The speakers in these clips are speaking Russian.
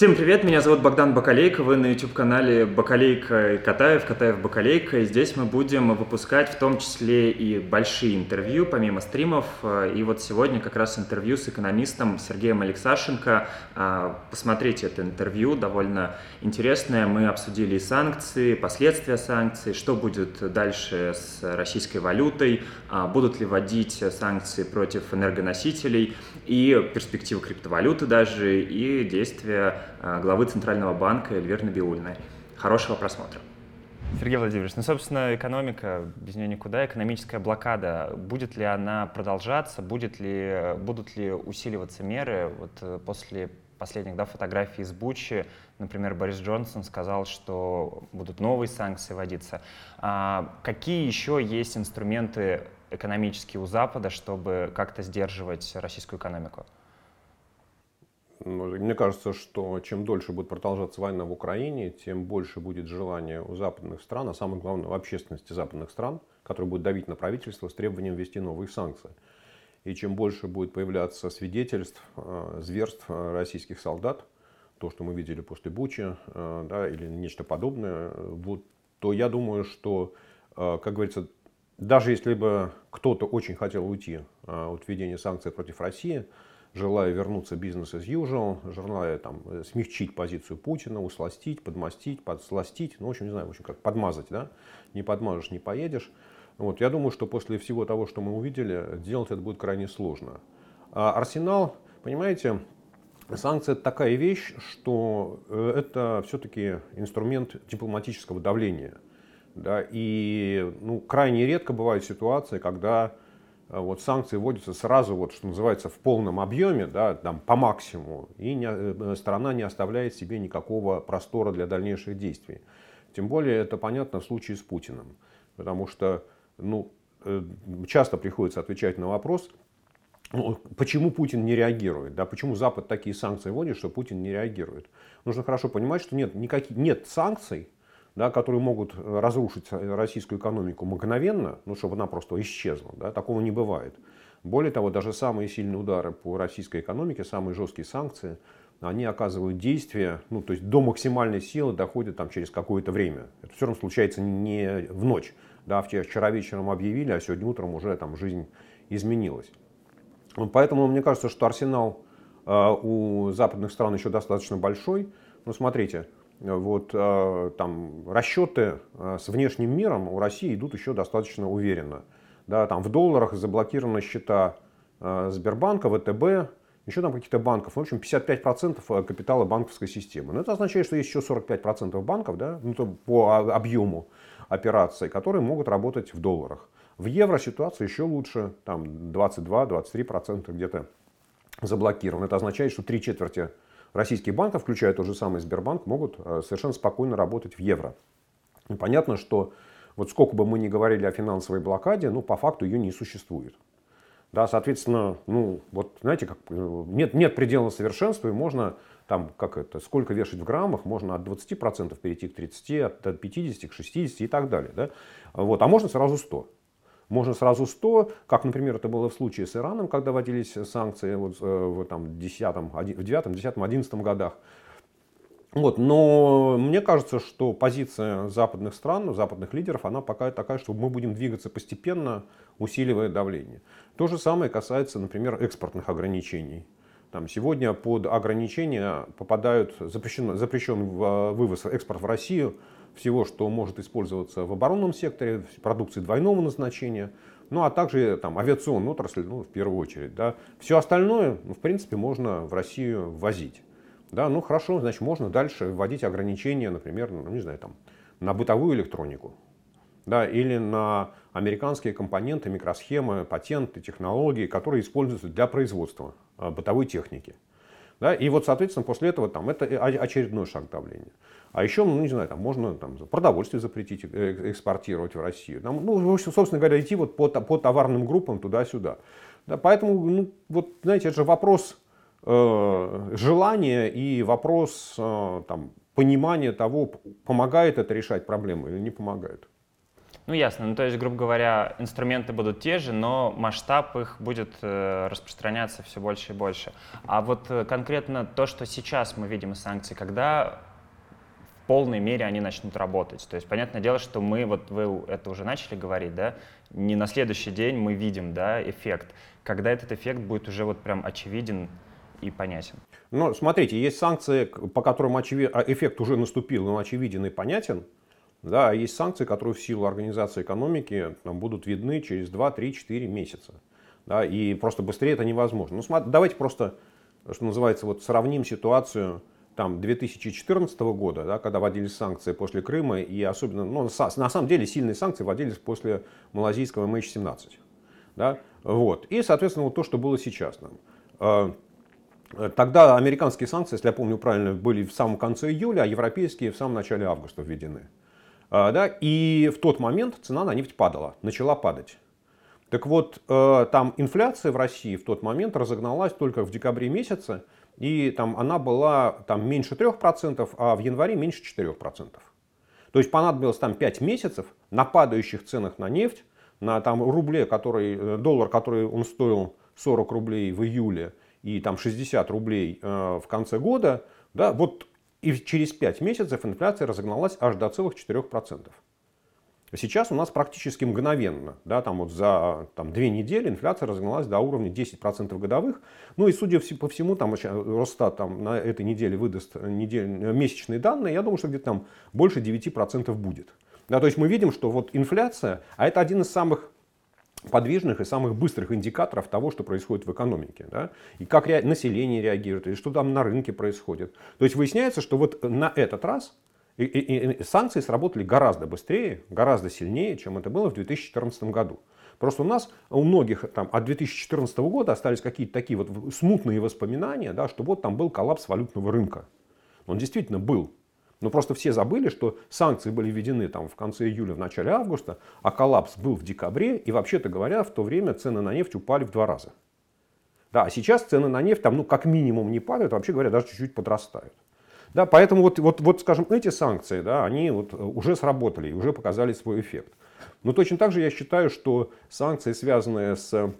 Всем привет, меня зовут Богдан Бакалейко, вы на YouTube-канале Бакалейко и Катаев, Катаев Бакалейко, и здесь мы будем выпускать в том числе и большие интервью, помимо стримов, и вот сегодня как раз интервью с экономистом Сергеем Алексашенко. А, посмотрите это интервью, довольно интересное, мы обсудили санкции, последствия санкций, что будет дальше с российской валютой, а, будут ли вводить санкции против энергоносителей, и перспективы криптовалюты даже, и действия Э, главы Центрального банка Эльвиры Набиульной. Хорошего просмотра. Сергей Владимирович, ну, собственно, экономика, без нее никуда, экономическая блокада, будет ли она продолжаться, будет ли, будут ли усиливаться меры? Вот э, после последних да, фотографий из Бучи, например, Борис Джонсон сказал, что будут новые санкции вводиться. А какие еще есть инструменты экономические у Запада, чтобы как-то сдерживать российскую экономику? Мне кажется, что чем дольше будет продолжаться война в Украине, тем больше будет желание у западных стран, а самое главное в общественности западных стран, которые будут давить на правительство с требованием ввести новые санкции. И чем больше будет появляться свидетельств э, зверств э, российских солдат, то, что мы видели после Бучи, э, да, или нечто подобное, вот, то я думаю, что, как говорится, даже если бы кто-то очень хотел уйти от введения санкций против России, желая вернуться бизнес as usual, желая там, э, смягчить позицию Путина, усластить, подмастить, подсластить, ну, в общем, не знаю, в общем, как подмазать, да, не подмажешь, не поедешь. Вот, я думаю, что после всего того, что мы увидели, делать это будет крайне сложно. А Арсенал, понимаете, санкции это такая вещь, что э, это все-таки инструмент дипломатического давления. Да, и ну, крайне редко бывают ситуации, когда вот санкции вводятся сразу, вот, что называется, в полном объеме, да, там, по максимуму, и не, э, страна не оставляет себе никакого простора для дальнейших действий. Тем более это понятно в случае с Путиным, потому что ну, э, часто приходится отвечать на вопрос, ну, почему Путин не реагирует, да, почему Запад такие санкции вводит, что Путин не реагирует. Нужно хорошо понимать, что нет, никаких, нет санкций, да, которые могут э, разрушить э, российскую экономику мгновенно, ну, чтобы она просто исчезла. Да, такого не бывает. Более того, даже самые сильные удары по российской экономике, самые жесткие санкции, они оказывают действие, ну, то есть до максимальной силы доходят там, через какое-то время. Это все равно случается не в ночь. Да, вчера вечером объявили, а сегодня утром уже там жизнь изменилась. Поэтому мне кажется, что арсенал э, у западных стран еще достаточно большой. Ну, смотрите, вот э, там расчеты э, с внешним миром у России идут еще достаточно уверенно. Да, там в долларах заблокированы счета э, Сбербанка, ВТБ, еще там каких-то банков. В общем, 55% капитала банковской системы. Но это означает, что есть еще 45% банков да, ну, по объему операций, которые могут работать в долларах. В евро ситуация еще лучше, там 22-23% где-то заблокированы. Это означает, что три четверти российские банки, включая тот же самый Сбербанк, могут э, совершенно спокойно работать в евро. И понятно, что вот сколько бы мы ни говорили о финансовой блокаде, ну, по факту ее не существует. Да, соответственно, ну, вот знаете, как, э, нет, нет предела совершенства, и можно там, как это, сколько вешать в граммах, можно от 20% перейти к 30, от 50 к 60 и так далее. Да? Вот, а можно сразу 100. Можно сразу 100, как, например, это было в случае с Ираном, когда вводились санкции вот, э, в, там, 10, в 9, 10, 11 годах. Вот, но мне кажется, что позиция западных стран, западных лидеров, она пока такая, что мы будем двигаться постепенно, усиливая давление. То же самое касается, например, экспортных ограничений. Там, сегодня под ограничения попадают, запрещен, запрещен вывоз, экспорт в Россию всего, что может использоваться в оборонном секторе, продукции двойного назначения, ну а также там, авиационную отрасль, ну, в первую очередь. Да. Все остальное, ну, в принципе, можно в Россию ввозить. Да, ну хорошо, значит, можно дальше вводить ограничения, например, ну, не знаю, там, на бытовую электронику. Да, или на американские компоненты, микросхемы, патенты, технологии, которые используются для производства а, бытовой техники. Да? И вот, соответственно, после этого там, это очередной шаг давления. А еще, ну, не знаю, там, можно там, продовольствие запретить э, экспортировать в Россию. Там, ну, в общем, собственно говоря, идти вот по, по товарным группам туда-сюда. Да, поэтому, ну, вот, знаете, это же вопрос э, желания и вопрос э, там, понимания того, помогает это решать проблему или не помогает. Ну ясно, ну то есть, грубо говоря, инструменты будут те же, но масштаб их будет э, распространяться все больше и больше. А вот э, конкретно то, что сейчас мы видим из санкций, когда полной мере они начнут работать. То есть, понятное дело, что мы, вот вы это уже начали говорить, да, не на следующий день мы видим, да, эффект. Когда этот эффект будет уже вот прям очевиден и понятен. Ну, смотрите, есть санкции, по которым очевид... А, эффект уже наступил, но очевиден и понятен. Да, а есть санкции, которые в силу организации экономики там, будут видны через 2, 3, 4 месяца. Да, и просто быстрее это невозможно. Ну, смотри, давайте просто, что называется, вот сравним ситуацию там, 2014 года, да, когда вводились санкции после Крыма, и особенно, ну, на самом деле сильные санкции вводились после малазийского MH17. Да, вот. И, соответственно, вот то, что было сейчас. Нам. А, тогда американские санкции, если я помню правильно, были в самом конце июля, а европейские в самом начале августа введены. А, да, и в тот момент цена на нефть падала, начала падать. Так вот, э, там инфляция в России в тот момент разогналась только в декабре месяце, и там она была там, меньше 3%, а в январе меньше 4%. То есть понадобилось там 5 месяцев на падающих ценах на нефть, на там, рубле, который, э, доллар, который он стоил 40 рублей в июле и там 60 рублей э, в конце года, да, вот и через 5 месяцев инфляция разогналась аж до целых 4%. Сейчас у нас практически мгновенно, да, там вот за там, две недели инфляция разогналась до уровня 10% годовых. Ну и судя по всему, там Росстат там, на этой неделе выдаст недель, месячные данные, я думаю, что где-то там больше 9% будет. Да, то есть мы видим, что вот инфляция, а это один из самых подвижных и самых быстрых индикаторов того, что происходит в экономике. Да? И как ре... население реагирует, и что там на рынке происходит. То есть выясняется, что вот на этот раз и, и, и санкции сработали гораздо быстрее, гораздо сильнее, чем это было в 2014 году. Просто у нас, у многих там, от 2014 года остались какие-то такие вот смутные воспоминания, да, что вот там был коллапс валютного рынка. Он действительно был. Но просто все забыли, что санкции были введены там в конце июля, в начале августа, а коллапс был в декабре. И вообще-то говоря, в то время цены на нефть упали в два раза. Да, а сейчас цены на нефть там, ну, как минимум не падают, вообще говоря, даже чуть-чуть подрастают. Да, поэтому вот, вот, вот, скажем, эти санкции, да, они вот уже сработали уже показали свой эффект. Но точно так же я считаю, что санкции, связанные с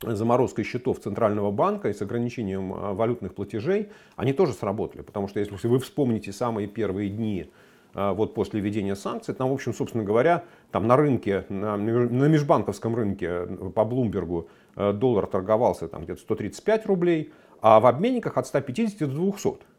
заморозкой счетов Центрального банка и с ограничением а, валютных платежей, они тоже сработали. Потому что если вы вспомните самые первые дни а, вот после введения санкций, там, в общем, собственно говоря, там на рынке, на, на межбанковском рынке э, по Блумбергу э, доллар торговался там где-то 135 рублей, а в обменниках от 150 до 200.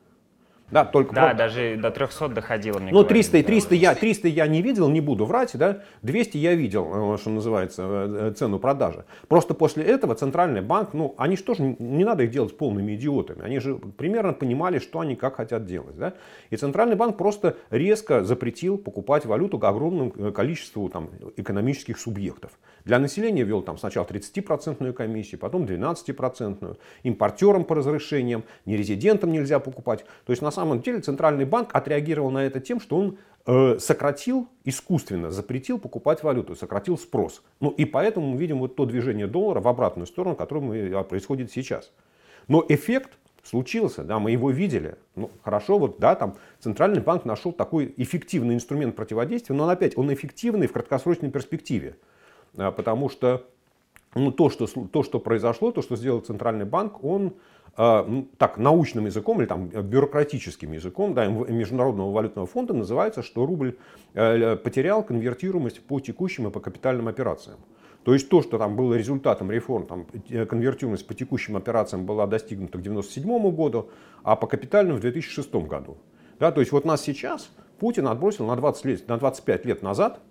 Да, только да про... даже до 300 доходило, мне Ну, 300, 300, я, 300 я не видел, не буду врать, да, 200 я видел, э, что называется, э, цену продажи. Просто после этого Центральный банк, ну, они же тоже, не надо их делать полными идиотами, они же примерно понимали, что они как хотят делать, да. И Центральный банк просто резко запретил покупать валюту огромному э, количеству там, экономических субъектов. Для населения ввел там сначала 30% комиссию, потом 12%, импортерам по разрешениям, нерезидентам нельзя покупать. То есть на самом деле Центральный банк отреагировал на это тем, что он э, сократил искусственно, запретил покупать валюту, сократил спрос. Ну и поэтому мы видим вот то движение доллара в обратную сторону, которое происходит сейчас. Но эффект случился, да, мы его видели. Ну, хорошо, вот, да, там Центральный банк нашел такой эффективный инструмент противодействия, но он опять, он эффективный в краткосрочной перспективе. А, потому что ну, то, что, то, что произошло, то, что сделал Центральный банк, он а, так, научным языком или там, бюрократическим языком да, Международного валютного фонда называется, что рубль э, потерял конвертируемость по текущим и по капитальным операциям. То есть то, что там было результатом реформ, там, э, конвертируемость по текущим операциям была достигнута к 1997 году, а по капитальным в 2006 году. Да, то есть вот нас сейчас Путин отбросил на, 20 лет, на 25 лет назад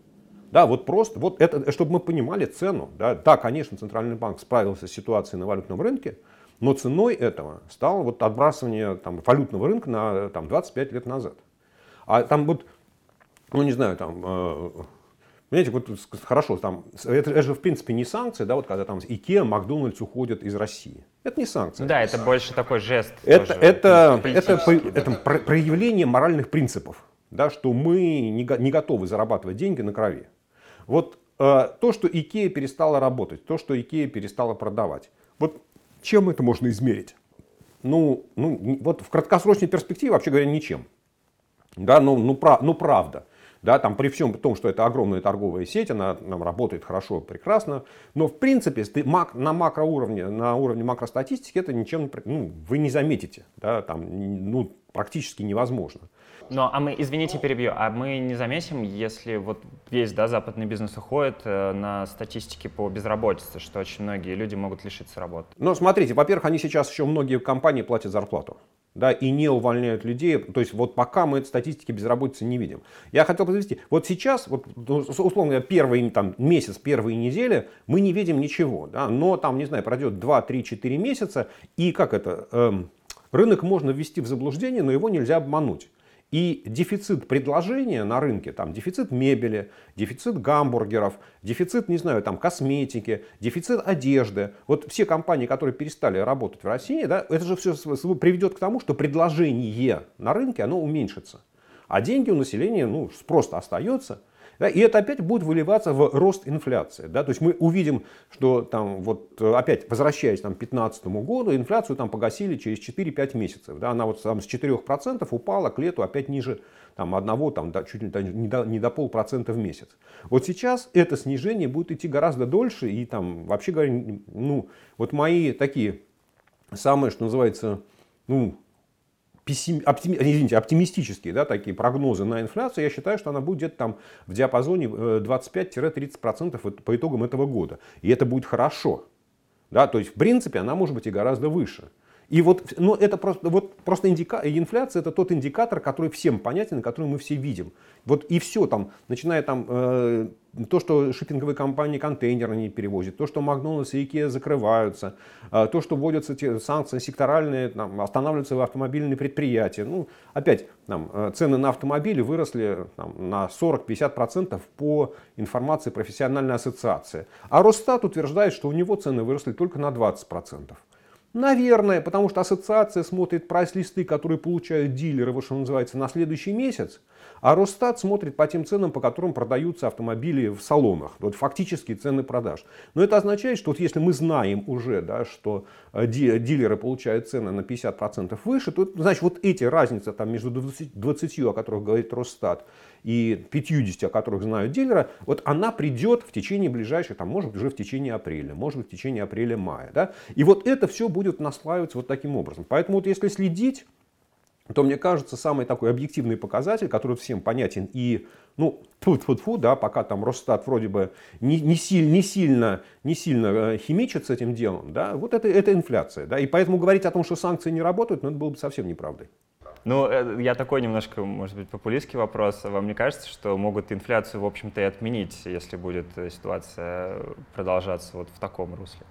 да, вот просто, вот это, чтобы мы понимали цену. Да, да, конечно, Центральный банк справился с ситуацией на валютном рынке, но ценой этого стало вот отбрасывание там, валютного рынка на там, 25 лет назад. А там вот, ну не знаю, там, э, понимаете, вот хорошо, там, это, это же в принципе не санкции, да, вот когда там Икеа, Макдональдс уходят из России. Это не санкции. Да, это больше такой жест. Это, это, это, да. это проявление моральных принципов, да, что мы не, не готовы зарабатывать деньги на крови. Вот э, то, что Икея перестала работать, то, что Икея перестала продавать, вот чем это можно измерить? Ну, ну вот в краткосрочной перспективе, вообще говоря, ничем. Да, ну, ну, про, ну правда. Да, там при всем том, что это огромная торговая сеть, она нам работает хорошо, прекрасно. Но в принципе на макроуровне, на уровне макростатистики это ничем ну, вы не заметите. Да, там, ну, практически невозможно. Но, а мы, извините, перебью, а мы не заметим, если вот весь да, западный бизнес уходит э, на статистике по безработице, что очень многие люди могут лишиться работы? Ну, смотрите, во-первых, они сейчас еще многие компании платят зарплату да, и не увольняют людей. То есть вот пока мы этой статистики безработицы не видим. Я хотел подвести, вот сейчас, вот, ну, условно говоря, первый там, месяц, первые недели мы не видим ничего, да, но там, не знаю, пройдет 2, 3, 4 месяца, и как это, эм, рынок можно ввести в заблуждение, но его нельзя обмануть. И дефицит предложения на рынке, там дефицит мебели, дефицит гамбургеров, дефицит, не знаю, там косметики, дефицит одежды. Вот все компании, которые перестали работать в России, да, это же все приведет к тому, что предложение на рынке, оно уменьшится. А деньги у населения, ну, просто остается. Да, и это опять будет выливаться в рост инфляции. Да? То есть мы увидим, что там вот опять возвращаясь там, к 2015 году, инфляцию там погасили через 4-5 месяцев. Да? Она вот там с 4% упала к лету опять ниже там, одного, там, да, чуть ли не до, не до полпроцента в месяц. Вот сейчас это снижение будет идти гораздо дольше. И там, вообще говоря, ну, вот мои такие самые, что называется, ну, пессим, оптими, извините, оптимистические да, такие прогнозы на инфляцию, я считаю, что она будет где-то там в диапазоне 25-30% э, по итогам этого года. И это будет хорошо. Да, то есть, в принципе, она может быть и гораздо выше. И вот, ну, это просто, вот просто индика, инфляция это тот индикатор, который всем понятен, который мы все видим. Вот и все там, начиная там э, то, что шиппинговые компании контейнеры не перевозят, то, что Макдональдс и Икеа закрываются, э, то, что вводятся те санкции секторальные, там, останавливаются автомобильные предприятия. Ну, опять, там, э, цены на автомобили выросли там, на 40-50% по информации профессиональной ассоциации. А Росстат утверждает, что у него цены выросли только на 20%. Наверное, потому что ассоциация смотрит прайс-листы, которые получают дилеры, вот что называется, на следующий месяц, а Росстат смотрит по тем ценам, по которым продаются автомобили в салонах. Вот фактические цены продаж. Но это означает, что вот если мы знаем уже, да, что э, дилеры получают цены на 50% выше, то значит вот эти разницы там, между 20, 20, о которых говорит Росстат, и 50, о которых знают дилеры, вот она придет в течение ближайших, там, может быть, уже в течение апреля, может быть, в течение апреля-мая. Да? И вот это все будет наслаиваться вот таким образом. Поэтому вот если следить, то мне кажется, самый такой объективный показатель, который всем понятен и, ну, тут фу фу да, пока там Росстат вроде бы не, не, силь, не, сильно, не сильно э, химичит с этим делом, да, вот это, это инфляция, да, и поэтому говорить о том, что санкции не работают, ну, это было бы совсем неправдой. Ну, э, я такой немножко, может быть, популистский вопрос. Вам не кажется, что могут инфляцию, в общем-то, и отменить, если будет э, ситуация продолжаться вот в таком русле?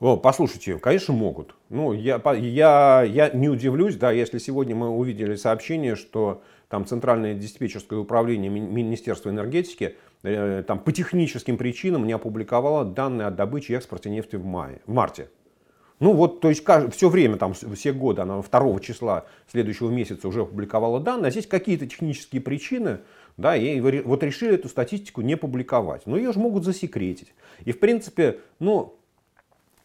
О, послушайте, конечно, могут. Ну, я, я, я не удивлюсь, да, если сегодня мы увидели сообщение, что там Центральное диспетчерское управление Министерства энергетики э, там, по техническим причинам не опубликовало данные о добыче и экспорте нефти в, мае, в марте. Ну вот, то есть все время, там, все годы, она 2 числа следующего месяца уже опубликовала данные, а здесь какие-то технические причины, да, и вот решили эту статистику не публиковать. Но ее же могут засекретить. И в принципе, ну,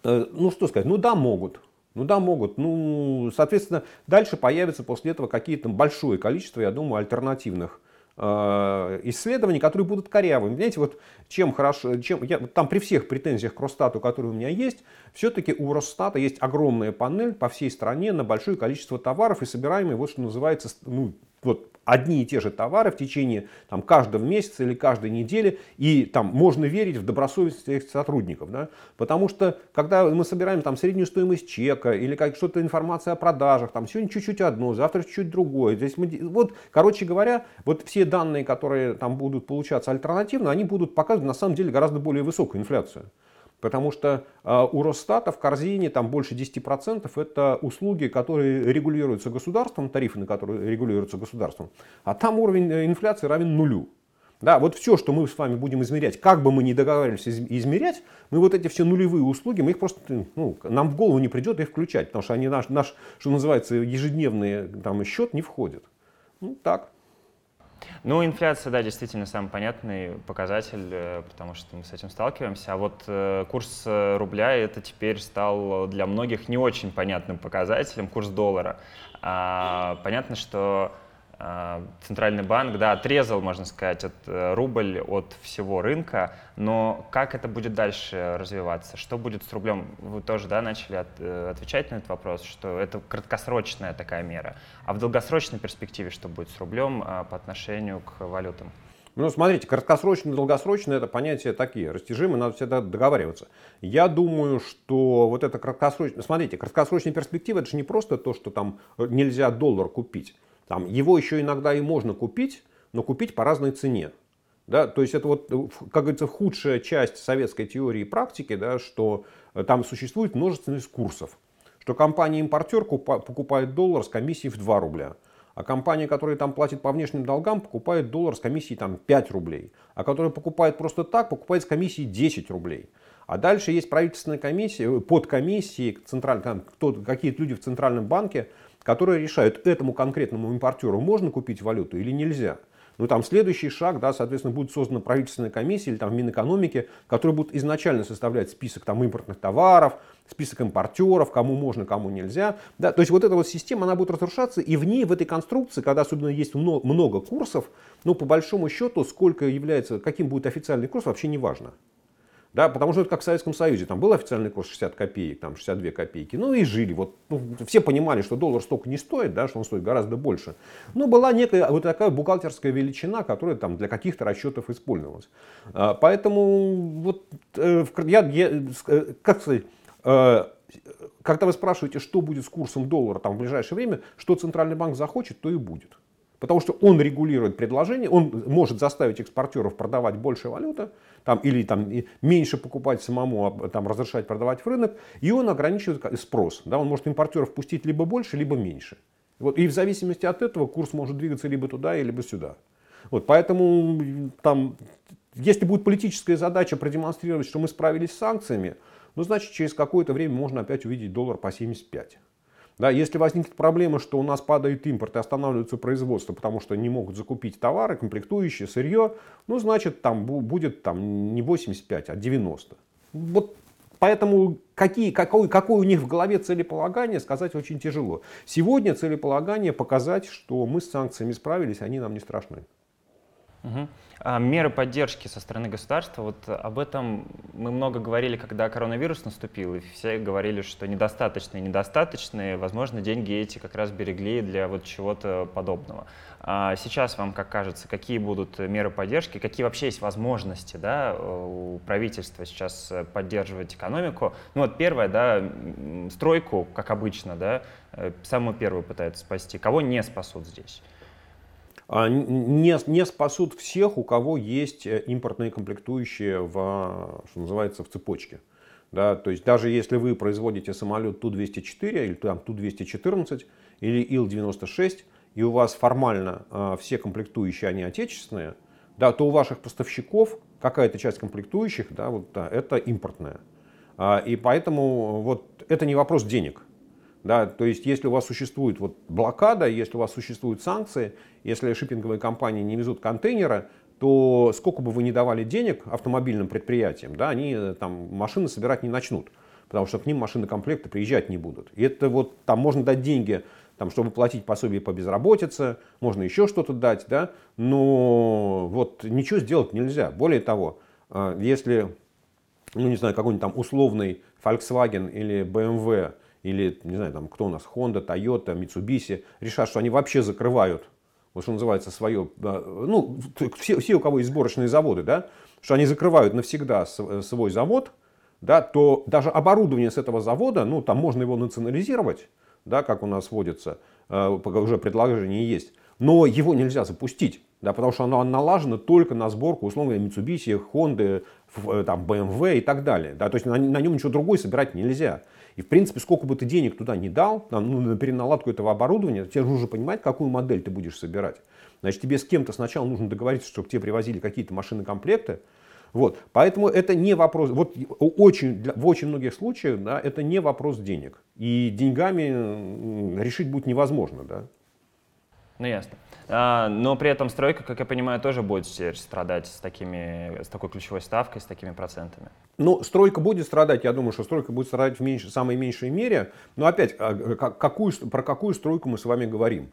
э, ну что сказать, ну да, могут. Ну да, могут. Ну, соответственно, дальше появится после этого какие-то большое количество, я думаю, альтернативных исследований, которые будут корявыми. Знаете, вот чем хорошо, чем, я, там при всех претензиях к Росстату, которые у меня есть, все-таки у Росстата есть огромная панель по всей стране на большое количество товаров и собираемые, вот что называется, ну, вот одни и те же товары в течение там, каждого месяца или каждой недели, и там можно верить в добросовестность этих сотрудников. Да? Потому что, когда мы собираем там, среднюю стоимость чека или как, что-то информация о продажах, там сегодня чуть-чуть одно, завтра чуть-чуть другое. Здесь мы, вот, короче говоря, вот все данные, которые там будут получаться альтернативно, они будут показывать на самом деле гораздо более высокую инфляцию. Потому что а, у Росстата в корзине там больше 10% это услуги, которые регулируются государством, тарифы на которые регулируются государством. А там уровень э, инфляции равен нулю. Да, вот все, что мы с вами будем измерять, как бы мы ни договаривались измерять, мы вот эти все нулевые услуги, мы их просто, ну, нам в голову не придет их включать, потому что они наш, наш что называется, ежедневный там, счет не входят. Ну, так. Ну, инфляция, да, действительно самый понятный показатель, э, потому что мы с этим сталкиваемся. А вот э, курс э, рубля это теперь стал для многих не очень понятным показателем, курс доллара. А, понятно, что центральный банк, да, отрезал, можно сказать, от, э, рубль от всего рынка, но как это будет дальше развиваться? Что будет с рублем? Вы тоже, да, начали от, э, отвечать на этот вопрос, что это краткосрочная такая мера. А в долгосрочной перспективе что будет с рублем а, по отношению к валютам? Ну, смотрите, краткосрочно и долгосрочно это понятия такие, растяжимые, надо всегда договариваться. Я думаю, что вот это краткосрочное, смотрите, краткосрочная перспектива, это же не просто то, что там нельзя доллар купить. Там, его еще иногда и можно купить, но купить по разной цене. Да, то есть это вот, как говорится, худшая часть советской теории и практики, да, что там существует множественность курсов. Что компания-импортер покупает доллар с комиссией в 2 рубля. А компания, которая там платит по внешним долгам, покупает доллар с комиссией там 5 рублей. А которая покупает просто так, покупает с комиссией 10 рублей. А дальше есть правительственная комиссия, э, подкомиссии, централь, какие-то люди в Центральном банке, которые решают, этому конкретному импортеру можно купить валюту или нельзя. Ну, там следующий шаг, да, соответственно, будет создана правительственная комиссия или там Минэкономики, которая будет изначально составлять список там импортных товаров, список импортеров, кому можно, кому нельзя. Да, то есть вот эта вот система, она будет разрушаться, и в ней, в этой конструкции, когда особенно есть много курсов, ну, по большому счету, сколько является, каким будет официальный курс, вообще не важно. Да, потому что это как в Советском Союзе, там был официальный курс 60 копеек, там 62 копейки, ну и жили. Вот, ну, все понимали, что доллар столько не стоит, да, что он стоит гораздо больше. Но была некая вот такая бухгалтерская величина, которая там для каких-то расчетов использовалась. А, поэтому вот э, я, я, э, как сказать, э, когда вы спрашиваете, что будет с курсом доллара там, в ближайшее время, что Центральный банк захочет, то и будет. Потому что он регулирует предложение, он может заставить экспортеров продавать больше валюты, там, или там, меньше покупать самому, а там, разрешать продавать в рынок, и он ограничивает спрос. Да, он может импортеров пустить либо больше, либо меньше. Вот, и в зависимости от этого курс может двигаться либо туда, либо сюда. Вот, поэтому там, если будет политическая задача продемонстрировать, что мы справились с санкциями, ну, значит, через какое-то время можно опять увидеть доллар по 75. Да, если возникнет проблема, что у нас падает импорт и останавливается производство, потому что не могут закупить товары, комплектующие, сырье, ну, значит, там будет там, не 85, а 90. Вот Поэтому какие, какой, какое у них в голове целеполагание, сказать очень тяжело. Сегодня целеполагание показать, что мы с санкциями справились, они нам не страшны. Угу. А меры поддержки со стороны государства, вот об этом мы много говорили, когда коронавирус наступил, и все говорили, что недостаточные, недостаточные, возможно, деньги эти как раз берегли для вот чего-то подобного. А сейчас вам как кажется, какие будут меры поддержки, какие вообще есть возможности да, у правительства сейчас поддерживать экономику? Ну вот первое, да, стройку, как обычно, да, э, самую первую пытаются спасти. Кого не спасут здесь? А, не, не спасут всех, у кого есть э, импортные комплектующие в, что называется, в цепочке. Да, то есть даже если вы производите самолет Ту-204 или там Ту-214 или Ил-96, и у вас формально э, все комплектующие, они отечественные, да, то у ваших поставщиков какая-то часть комплектующих, да, вот, да, это импортная. А, и поэтому вот, это не вопрос денег. Да, то есть, если у вас существует вот блокада, если у вас существуют санкции, если шиппинговые компании не везут контейнеры, то сколько бы вы ни давали денег автомобильным предприятиям, да, они э, там машины собирать не начнут, потому что к ним машины комплекта приезжать не будут. И это вот там можно дать деньги, там, чтобы платить пособие по безработице, можно еще что-то дать, да, но вот ничего сделать нельзя. Более того, э, если, ну не знаю, какой-нибудь там условный Volkswagen или BMW или, не знаю, там, кто у нас, Honda, Toyota, Mitsubishi, решат, что они вообще закрывают, вот что называется, свое, ну, все, все, у кого есть сборочные заводы, да, что они закрывают навсегда свой завод, да, то даже оборудование с этого завода, ну, там можно его национализировать, да, как у нас водится, э, уже предложение есть, но его нельзя запустить, да, потому что оно налажено только на сборку, условно, Mitsubishi, Honda, э, там, BMW и так далее. Да, то есть на, на нем ничего другое собирать нельзя. И, в принципе, сколько бы ты денег туда не дал, там, ну, на переналадку этого оборудования, тебе нужно понимать, какую модель ты будешь собирать. Значит, тебе с кем-то сначала нужно договориться, чтобы тебе привозили какие-то машины комплекты. Вот. Поэтому это не вопрос, вот очень, в очень многих случаях да, это не вопрос денег. И деньгами решить будет невозможно. Да. Ну ясно. А, но при этом стройка, как я понимаю, тоже будет страдать с, такими, с такой ключевой ставкой, с такими процентами. Ну, стройка будет страдать, я думаю, что стройка будет страдать в меньш, самой меньшей мере. Но опять, а, какую, про какую стройку мы с вами говорим?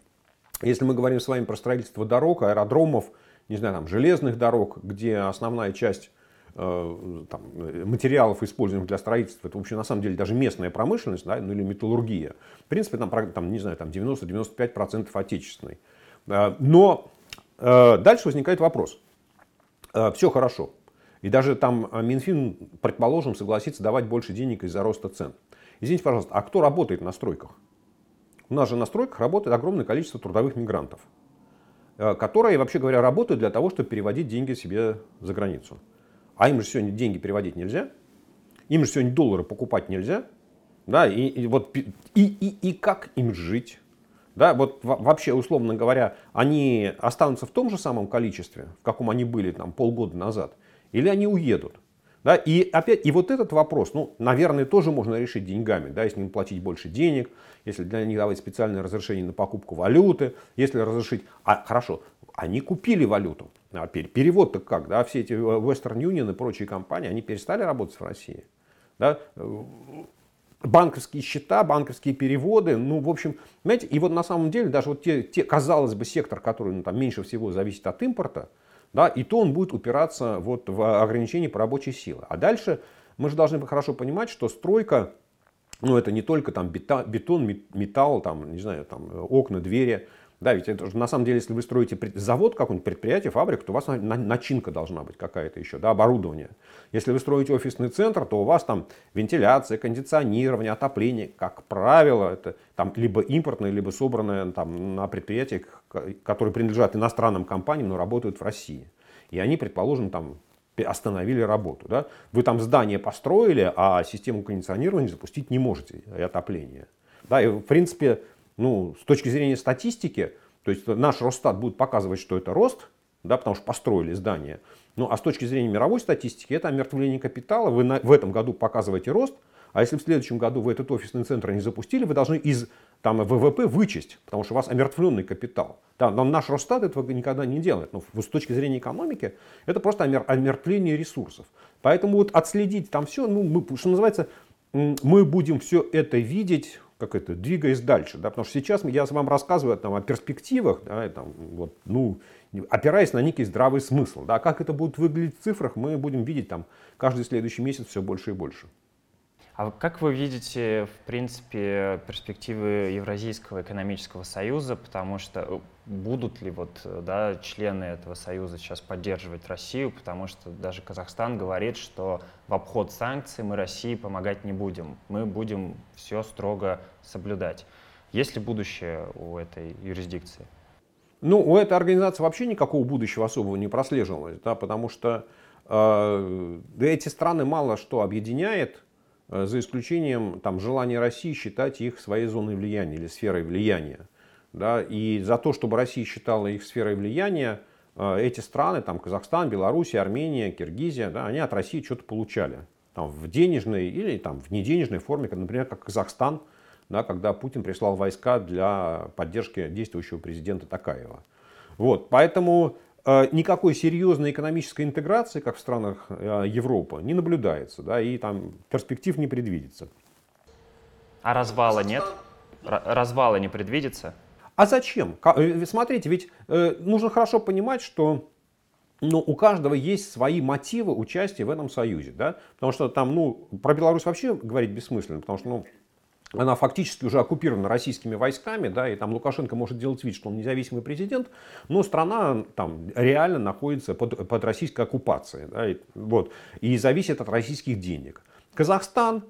если мы говорим с вами про строительство дорог, аэродромов, не знаю, там, железных дорог, где основная часть там, материалов, используемых для строительства, это вообще на самом деле даже местная промышленность, да, ну или металлургия. В принципе, там, там не знаю, там 90-95% отечественной. Э, но э, дальше возникает вопрос. Все хорошо. И даже там Минфин, предположим, согласится давать больше денег из-за роста цен. Извините, пожалуйста, а кто работает на стройках? У нас же на стройках работает огромное количество трудовых мигрантов. Э, которые, вообще говоря, работают для того, чтобы переводить деньги себе за границу. А им же сегодня деньги переводить нельзя, им же сегодня доллары покупать нельзя, да, и, и вот и, и, и как им жить? Да, вот вообще, условно говоря, они останутся в том же самом количестве, в каком они были там полгода назад, или они уедут? Да, и опять, и вот этот вопрос, ну, наверное, тоже можно решить деньгами, да, если им платить больше денег, если для них давать специальное разрешение на покупку валюты, если разрешить, а хорошо, они купили валюту, а перевод-то как, да, все эти Western Union и прочие компании, они перестали работать в России, да, банковские счета, банковские переводы, ну, в общем, знаете, и вот на самом деле даже вот те, те казалось бы, сектор, который ну, там меньше всего зависит от импорта, да, и то он будет упираться вот в ограничение по рабочей силы. А дальше мы же должны хорошо понимать, что стройка, ну это не только там бетон, металл, там, не знаю, там, окна, двери, да, ведь это, на самом деле, если вы строите завод, какое-нибудь предприятие, фабрику, то у вас начинка должна быть какая-то еще, да, оборудование. Если вы строите офисный центр, то у вас там вентиляция, кондиционирование, отопление, как правило, это там либо импортное, либо собранное там, на предприятиях, которые принадлежат иностранным компаниям, но работают в России. И они, предположим, там остановили работу. Да? Вы там здание построили, а систему кондиционирования запустить не можете, и отопление. Да, и в принципе ну, с точки зрения статистики, то есть наш Росстат будет показывать, что это рост, да, потому что построили здание. Ну, а с точки зрения мировой статистики, это омертвление капитала. Вы на, в этом году показываете рост, а если в следующем году вы этот офисный центр не запустили, вы должны из там, ВВП вычесть, потому что у вас омертвленный капитал. Да, но наш Росстат этого никогда не делает. Но с точки зрения экономики это просто омертвление ресурсов. Поэтому вот отследить там все, ну, мы, что называется, мы будем все это видеть как это, двигаясь дальше. Да? Потому что сейчас я вам рассказываю там, о перспективах, да, там, вот, ну, опираясь на некий здравый смысл. Да? Как это будет выглядеть в цифрах, мы будем видеть там, каждый следующий месяц все больше и больше. А как вы видите, в принципе, перспективы Евразийского экономического союза, потому что э, будут ли вот, да, члены этого союза сейчас поддерживать Россию, потому что даже Казахстан говорит, что в обход санкций мы России помогать не будем, мы будем все строго соблюдать. Есть ли будущее у этой юрисдикции? Ну, у этой организации вообще никакого будущего особого не прослеживалось, да, потому что э, эти страны мало что объединяет, Э, за исключением там, желания России считать их своей зоной влияния или сферой влияния. Да? И за то, чтобы Россия считала их сферой влияния, э, эти страны, там, Казахстан, Беларусь, Армения, Киргизия, да, они от России что-то получали. Там, в денежной или там, в неденежной форме, например, как Казахстан, да, когда Путин прислал войска для поддержки действующего президента Такаева. Вот, поэтому Э, никакой серьезной экономической интеграции, как в странах э, Европы, не наблюдается, да, и там перспектив не предвидится. А развала нет? Развала не предвидится? А зачем? Э, смотрите, ведь нужно хорошо понимать, что ну, у каждого есть свои мотивы участия в этом союзе. Да? Потому что там, ну, про Беларусь вообще говорить бессмысленно, потому что, ну, она фактически уже оккупирована российскими войсками, да, и там Лукашенко может делать вид, что он независимый президент, но страна там реально находится под, под российской оккупацией, да, и, вот, и зависит от российских денег. Казахстан,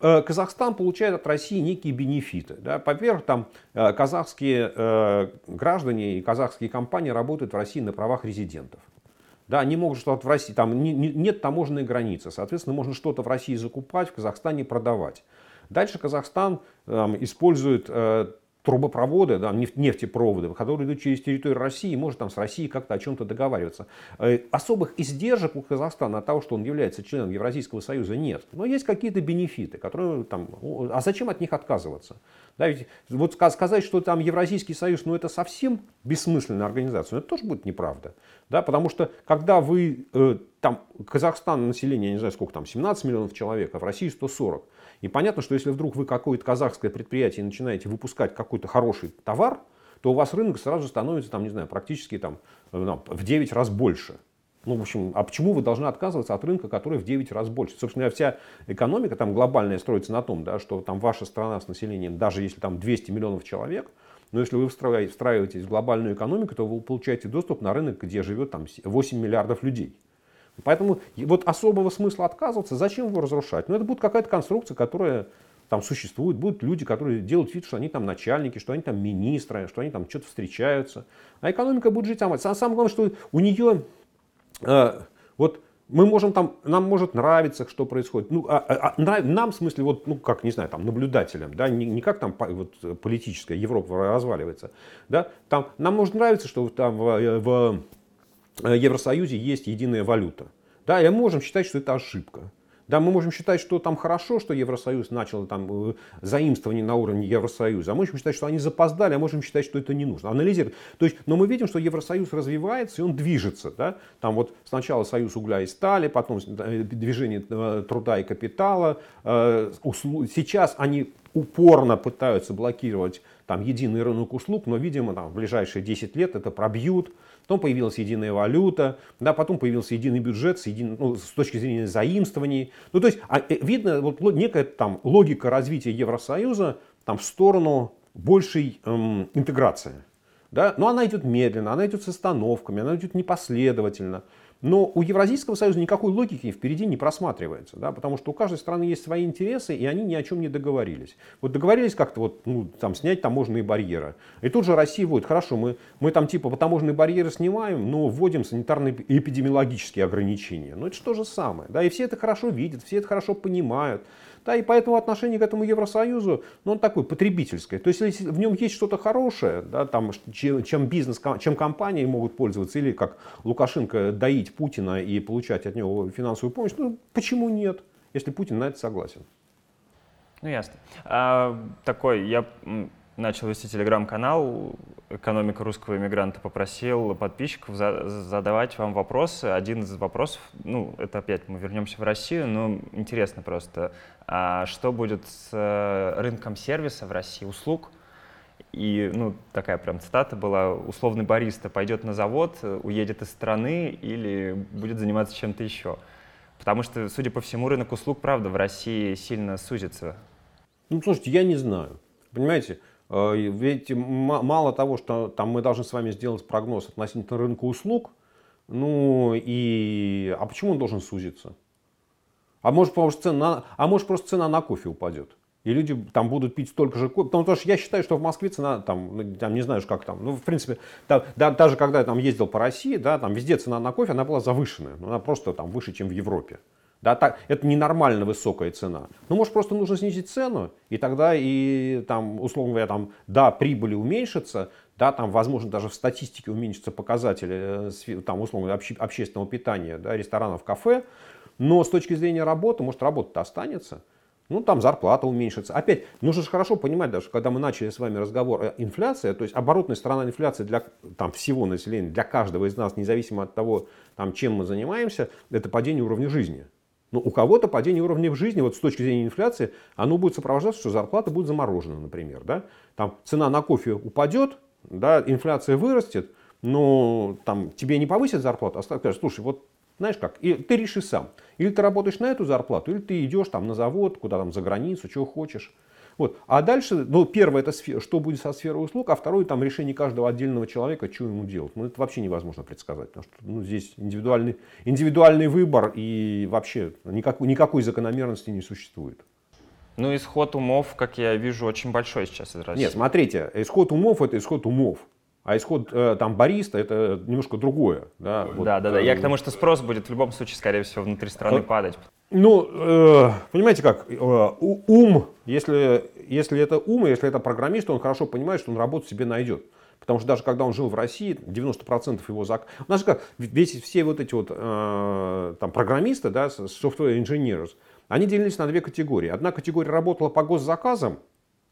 э, Казахстан получает от России некие бенефиты. Да. Во-первых, там э, казахские э, граждане и казахские компании работают в России на правах резидентов. Да, они могут что-то в России, там не, не, нет таможенной границы, соответственно, можно что-то в России закупать, в Казахстане продавать. Дальше Казахстан э, использует э, трубопроводы, да, нефтепроводы, которые идут через территорию России, может там с Россией как-то о чем-то договариваться. Э, особых издержек у Казахстана от того, что он является членом Евразийского союза, нет. Но есть какие-то бенефиты, которые там... А зачем от них отказываться? Да, ведь вот сказать, что там Евразийский союз, ну это совсем бессмысленная организация, ну, это тоже будет неправда. Да, потому что когда вы, э, там, Казахстан население, я не знаю сколько там, 17 миллионов человек, а в России 140. И понятно, что если вдруг вы какое-то казахское предприятие начинаете выпускать какой-то хороший товар, то у вас рынок сразу становится, там, не знаю, практически там, ну, в 9 раз больше. Ну, в общем, а почему вы должны отказываться от рынка, который в 9 раз больше? Собственно, вся экономика там глобальная строится на том, да, что там ваша страна с населением, даже если там 200 миллионов человек, но если вы встраиваетесь в глобальную экономику, то вы получаете доступ на рынок, где живет там 8 миллиардов людей. Поэтому вот особого смысла отказываться, зачем его разрушать? Ну, это будет какая-то конструкция, которая там существует. Будут люди, которые делают вид, что они там начальники, что они там министры, что они там что-то встречаются. А экономика будет жить сама. Самое главное, что у нее э, вот мы можем там, нам может нравиться, что происходит. Ну, а, а, а нам, в смысле, вот, ну, как, не знаю, там, наблюдателям, да, не, не как там вот, политическая Европа разваливается, да, там, нам может нравиться, что там в, в Евросоюзе есть единая валюта. Да, и мы можем считать, что это ошибка. Да, мы можем считать, что там хорошо, что Евросоюз начал там э, заимствование на уровне Евросоюза, а можем считать, что они запоздали, а можем считать, что это не нужно. Анализировать. То есть, но мы видим, что Евросоюз развивается и он движется. Да? Там вот сначала союз угля и стали, потом э, движение э, труда и капитала. Сейчас они упорно пытаются блокировать там единый рынок услуг, но, видимо, там, в ближайшие 10 лет это пробьют. Потом появилась единая валюта, да, потом появился единый бюджет с, един, ну, с точки зрения заимствований. Ну, то есть, а, э, видно вот, некая там логика развития Евросоюза там, в сторону большей эм, интеграции. Да? Но она идет медленно, она идет с остановками, она идет непоследовательно. Но у Евразийского союза никакой логики впереди не просматривается, да, потому что у каждой страны есть свои интересы, и они ни о чем не договорились. Вот договорились как-то вот, ну, там, снять таможенные барьеры. И тут же Россия вводит, хорошо, мы, мы там типа таможенные барьеры снимаем, но вводим санитарные эпидемиологические ограничения. Ну это же то же самое. Да, и все это хорошо видят, все это хорошо понимают. Да, и поэтому отношение к этому Евросоюзу, ну, он такой потребительское. То есть, если в нем есть что-то хорошее, да, там, чем, бизнес, чем компании могут пользоваться, или как Лукашенко доить Путина и получать от него финансовую помощь, ну, почему нет, если Путин на это согласен? Ну, ясно. А, такой, я начал вести телеграм-канал «Экономика русского иммигранта», попросил подписчиков за задавать вам вопросы. Один из вопросов, ну, это опять мы вернемся в Россию, но интересно просто, а что будет с э, рынком сервиса в России, услуг? И, ну, такая прям цитата была, условный бариста пойдет на завод, уедет из страны или будет заниматься чем-то еще. Потому что, судя по всему, рынок услуг, правда, в России сильно сузится. Ну, слушайте, я не знаю. Понимаете, ведь мало того, что там мы должны с вами сделать прогноз относительно рынка услуг, ну и... А почему он должен сузиться? А может, потому что цена, а может просто цена на кофе упадет? И люди там будут пить столько же кофе. Потому что я считаю, что в Москве цена, там, ну, там не знаю, как там, ну, в принципе, да, да, даже когда я там ездил по России, да, там везде цена на кофе, она была завышенная. Она просто там выше, чем в Европе. Да, так, это ненормально высокая цена. Ну, может, просто нужно снизить цену, и тогда и там, условно говоря, там, да, прибыли уменьшатся, да, там, возможно, даже в статистике уменьшатся показатели, э, там, условно, обще, общественного питания, да, ресторанов, кафе, но с точки зрения работы, может, работа-то останется. Ну, там зарплата уменьшится. Опять, нужно же хорошо понимать, даже когда мы начали с вами разговор о инфляции, то есть оборотная сторона инфляции для там, всего населения, для каждого из нас, независимо от того, там, чем мы занимаемся, это падение уровня жизни. Но у кого-то падение уровня в жизни, вот с точки зрения инфляции, оно будет сопровождаться, что зарплата будет заморожена, например. Да? Там цена на кофе упадет, да, инфляция вырастет, но там, тебе не повысят зарплату, а скажут, слушай, вот знаешь как, и ты реши сам. Или ты работаешь на эту зарплату, или ты идешь там на завод, куда там за границу, чего хочешь. Вот. А дальше, ну, первое, это сфера, что будет со сферой услуг, а второе, там, решение каждого отдельного человека, что ему делать. Ну, это вообще невозможно предсказать, потому что ну, здесь индивидуальный, индивидуальный выбор и вообще никакой, никакой закономерности не существует. Ну, исход умов, как я вижу, очень большой сейчас из России. Нет, смотрите, исход умов это исход умов. А исход э, там бариста это немножко другое. Да, вот, да, да, да. Я к тому, что спрос будет в любом случае, скорее всего, внутри страны вот, падать. Ну, э, понимаете как, э, ум, если, если это ум, если это программист, он хорошо понимает, что он работу себе найдет. Потому что даже когда он жил в России, 90% его зак... У нас же как, весь, все вот эти вот э, там, программисты, да, software engineers, они делились на две категории. Одна категория работала по госзаказам,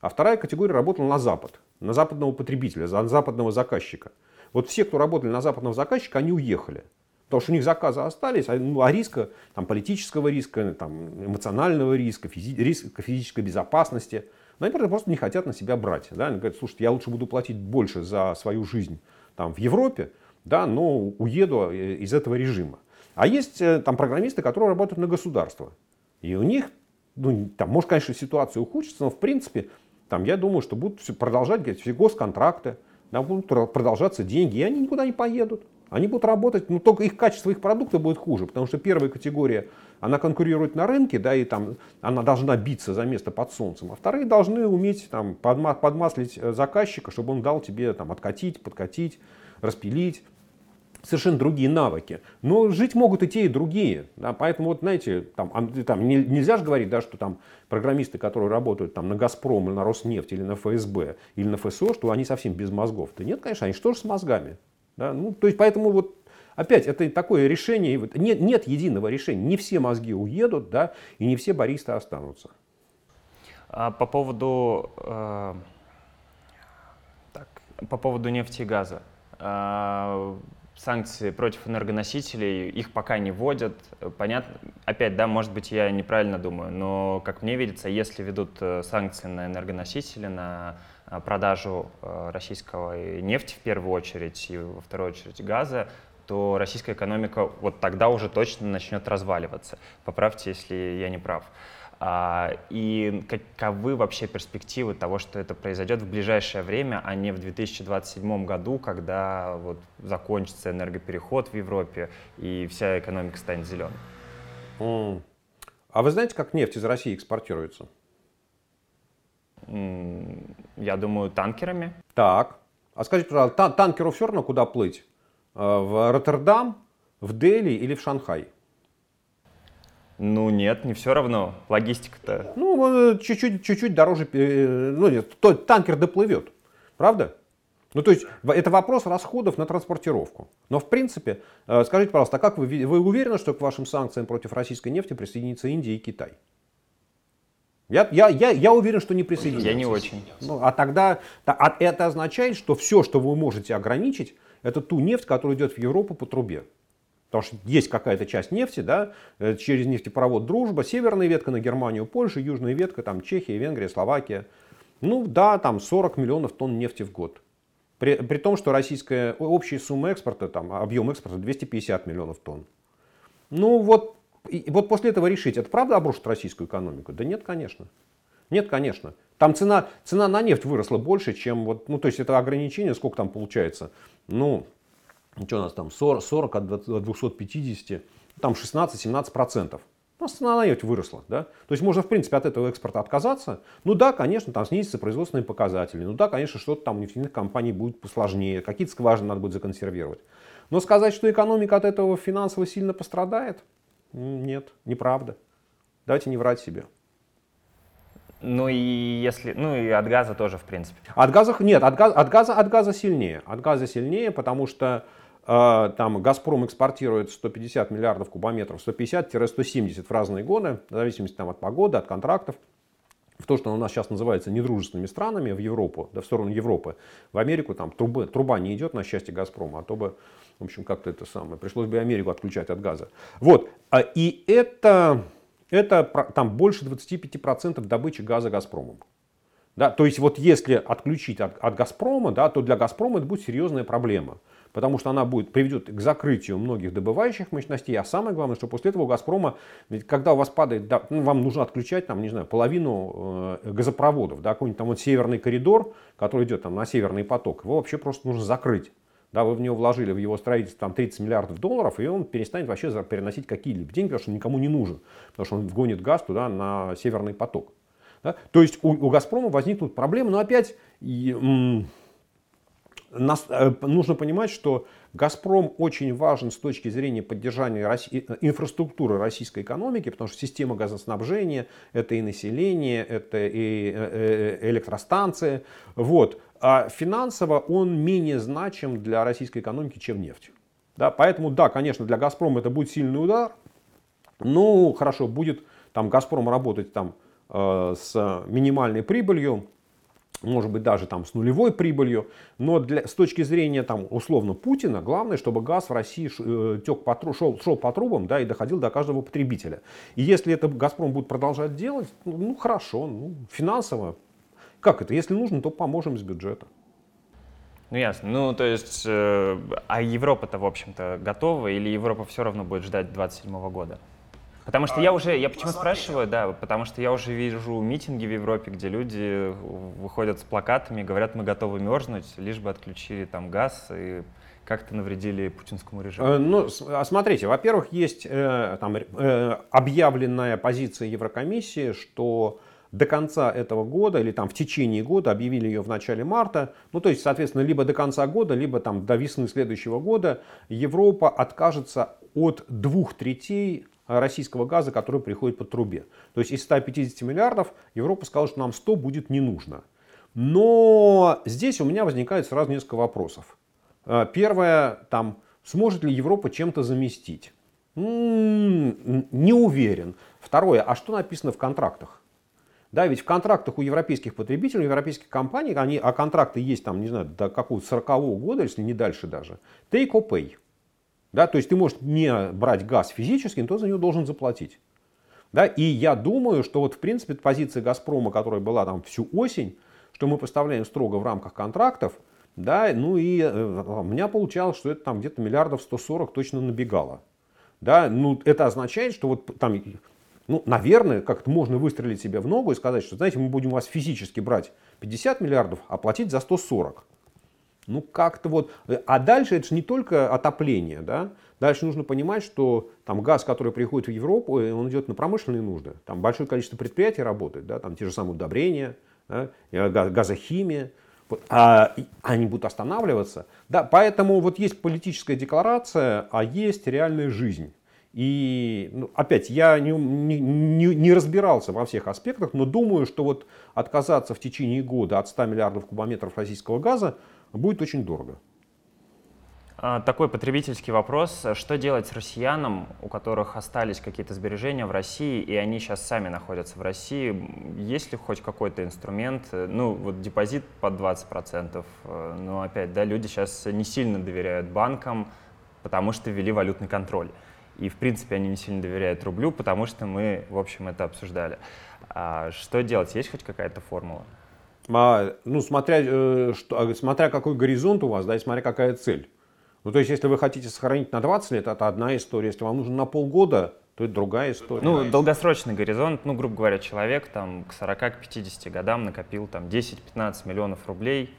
а вторая категория работала на Запад, на западного потребителя, на западного заказчика. Вот все, кто работали на западного заказчика, они уехали. Потому что у них заказы остались, а, ну, а риска, там, политического риска, там, эмоционального риска, физи риска физической безопасности, наверное, просто не хотят на себя брать. Да? Они говорят, слушайте, я лучше буду платить больше за свою жизнь там, в Европе, да, но уеду э, из этого режима. А есть э, там программисты, которые работают на государство. И у них, ну, там, может, конечно, ситуация ухудшится, но в принципе, там, я думаю, что будут продолжать говорить, все госконтракты, да, будут продолжаться деньги, и они никуда не поедут. Они будут работать, но только их качество их продукта будет хуже, потому что первая категория, она конкурирует на рынке, да, и там она должна биться за место под солнцем, а вторые должны уметь там подмаслить э, заказчика, чтобы он дал тебе там откатить, подкатить, распилить, совершенно другие навыки. Но жить могут и те, и другие. Да, поэтому, вот, знаете, там, там нельзя же говорить, да, что там программисты, которые работают там, на «Газпром», или на «Роснефть», или на ФСБ, или на ФСО, что они совсем без мозгов. Да нет, конечно, они что же с мозгами? Да? Ну, то есть, поэтому вот Опять, это такое решение, нет, нет единого решения. Не все мозги уедут, да, и не все баристы останутся. А по поводу, э, так, по поводу нефти и газа. Э, санкции против энергоносителей, их пока не вводят. Понятно, опять, да, может быть, я неправильно думаю, но, как мне видится, если ведут э, санкции на энергоносители, на Э, продажу э, российского нефти в первую очередь и во вторую очередь газа, то российская экономика вот тогда уже точно начнет разваливаться. Поправьте, если я не прав. А, и каковы вообще перспективы того, что это произойдет в ближайшее время, а не в 2027 году, когда вот закончится энергопереход в Европе и вся экономика станет зеленой? А вы знаете, как нефть из России экспортируется? Я думаю, танкерами. Так. А скажите, пожалуйста, танкеру все равно куда плыть? Э, в Роттердам, в Дели или в Шанхай? Ну нет, не все равно. Логистика-то. Ну, чуть-чуть, чуть-чуть дороже. Э, ну, нет, то, танкер доплывет. Правда? Ну, то есть, это вопрос расходов на транспортировку. Но, в принципе, э, скажите, пожалуйста, а как вы, вы уверены, что к вашим санкциям против российской нефти присоединится Индия и Китай? Я, я, я, я уверен, что не присоединитесь. Я не очень. Ну, а тогда а это означает, что все, что вы можете ограничить, это ту нефть, которая идет в Европу по трубе. Потому что есть какая-то часть нефти, да, э, через нефтепровод «Дружба», северная ветка на Германию, Польшу, южная ветка, там Чехия, Венгрия, Словакия. Ну да, там 40 миллионов тонн нефти в год. При, при том, что российская общая сумма экспорта, там, объем экспорта 250 миллионов тонн. Ну вот и вот после этого решить, это правда обрушит российскую экономику? Да нет, конечно. Нет, конечно. Там цена, цена на нефть выросла больше, чем вот, ну то есть это ограничение, сколько там получается? Ну, что у нас там, 40, 40 от 250, там 16-17 процентов. У нас цена на нефть выросла, да? То есть можно, в принципе, от этого экспорта отказаться. Ну да, конечно, там снизятся производственные показатели. Ну да, конечно, что-то там у нефтяных компаний будет посложнее. Какие-то скважины надо будет законсервировать. Но сказать, что экономика от этого финансово сильно пострадает, нет, неправда. Давайте не врать себе. Ну и если, ну и от газа тоже, в принципе. От газа нет, от газа, от газа, от газа сильнее. От газа сильнее, потому что там Газпром экспортирует 150 миллиардов кубометров, 150-170 в разные годы, в зависимости там, от погоды, от контрактов. В то, что у нас сейчас называется недружественными странами в Европу, да, в сторону Европы. В Америку там труба, труба не идет на счастье Газпрома, а то бы в общем, как-то это самое. Пришлось бы Америку отключать от газа. Вот. А, и это, это там больше 25% добычи газа Газпромом. Да, то есть вот если отключить от, от Газпрома, да, то для Газпрома это будет серьезная проблема. Потому что она будет, приведет к закрытию многих добывающих мощностей. А самое главное, что после этого у Газпрома, ведь когда у вас падает, да, ну, вам нужно отключать там, не знаю, половину э, газопроводов, да, какой-нибудь там вот северный коридор, который идет там на северный поток, его вообще просто нужно закрыть да, вы в него вложили, в его строительство там 30 миллиардов долларов, и он перестанет вообще переносить какие-либо деньги, потому что никому не нужен, потому что он вгонит газ туда на северный поток. Да? То есть у, у «Газпрома» возникнут проблемы, но опять и, э, нужно понимать, что «Газпром» очень важен с точки зрения поддержания э, инфраструктуры российской экономики, потому что система газоснабжения – это и население, это и э, электростанции. Вот а финансово он менее значим для российской экономики, чем нефть. Да, поэтому, да, конечно, для «Газпрома» это будет сильный удар. Ну, хорошо, будет там «Газпром» работать там, э, с минимальной прибылью, может быть, даже там с нулевой прибылью. Но для, с точки зрения там, условно Путина, главное, чтобы газ в России э, тек по, шел, шел по трубам да, и доходил до каждого потребителя. И если это «Газпром» будет продолжать делать, ну, хорошо, ну, финансово Как это? Если нужно, то поможем из бюджета. Ну ясно. Ну то есть, э, а Европа-то, в общем-то, готова или Европа все равно будет ждать 27 года? Потому что а, я уже, я почему спрашиваю, да, потому что я уже вижу митинги в Европе, где люди выходят с плакатами говорят, мы готовы мерзнуть, лишь бы отключили там газ и как-то навредили путинскому режиму? Э, ну, а смотрите, во-первых, есть э, там, э, объявленная позиция Еврокомиссии, что до конца этого года или там в течение года, объявили ее в начале марта, ну то есть, соответственно, либо до конца года, либо там до весны следующего года Европа откажется от двух третей российского газа, который приходит по трубе. То есть из 150 миллиардов Европа сказала, что нам 100 будет не нужно. Но здесь у меня возникает сразу несколько вопросов. Э, первое, там, сможет ли Европа чем-то заместить? М-м, не уверен. Второе, а что написано в контрактах? Да, ведь в контрактах у европейских потребителей, у европейских компаний, они, а контракты есть там, не знаю, до какого-то 40 -го года, если не дальше даже, take or pay. Да, то есть ты можешь не брать газ физически, но ты за него должен заплатить. Да, и я думаю, что вот в принципе позиция Газпрома, которая была там всю осень, что мы поставляем строго в рамках контрактов, да, ну и э, у меня получалось, что это там где-то миллиардов 140 точно набегало. Да, ну это означает, что вот там, ну, наверное, как-то можно выстрелить себе в ногу и сказать, что, знаете, мы будем у вас физически брать 50 миллиардов, а платить за 140. Ну, как-то вот. А дальше это же не только отопление, да. Дальше нужно понимать, что там газ, который приходит в Европу, э, он идет на промышленные нужды. Там большое количество предприятий работает, да, там те же самые удобрения, да, газохимия. А они будут останавливаться. Да, поэтому вот есть политическая декларация, а есть реальная жизнь. И ну, опять, я не, не, не разбирался во всех аспектах, но думаю, что вот отказаться в течение года от 100 миллиардов кубометров российского газа будет очень дорого. А, такой потребительский вопрос. Что делать с россиянам, у которых остались какие-то сбережения в России, и они сейчас сами находятся в России? Есть ли хоть какой-то инструмент? Ну, вот депозит под 20%. Э, но опять, да, люди сейчас не сильно доверяют банкам, потому что ввели валютный контроль. И, в принципе, они не сильно доверяют рублю, потому что мы, в общем, это обсуждали. А что делать? Есть хоть какая-то формула? Ну, смотря, э, что, а, смотря какой горизонт у вас, да, и смотря какая цель. Ну, то есть, если вы хотите сохранить на 20 лет, это одна история. Если вам нужно на полгода, то это другая история. Ну, долгосрочный горизонт, ну, грубо говоря, человек там к 40-50 годам накопил там 10-15 миллионов рублей.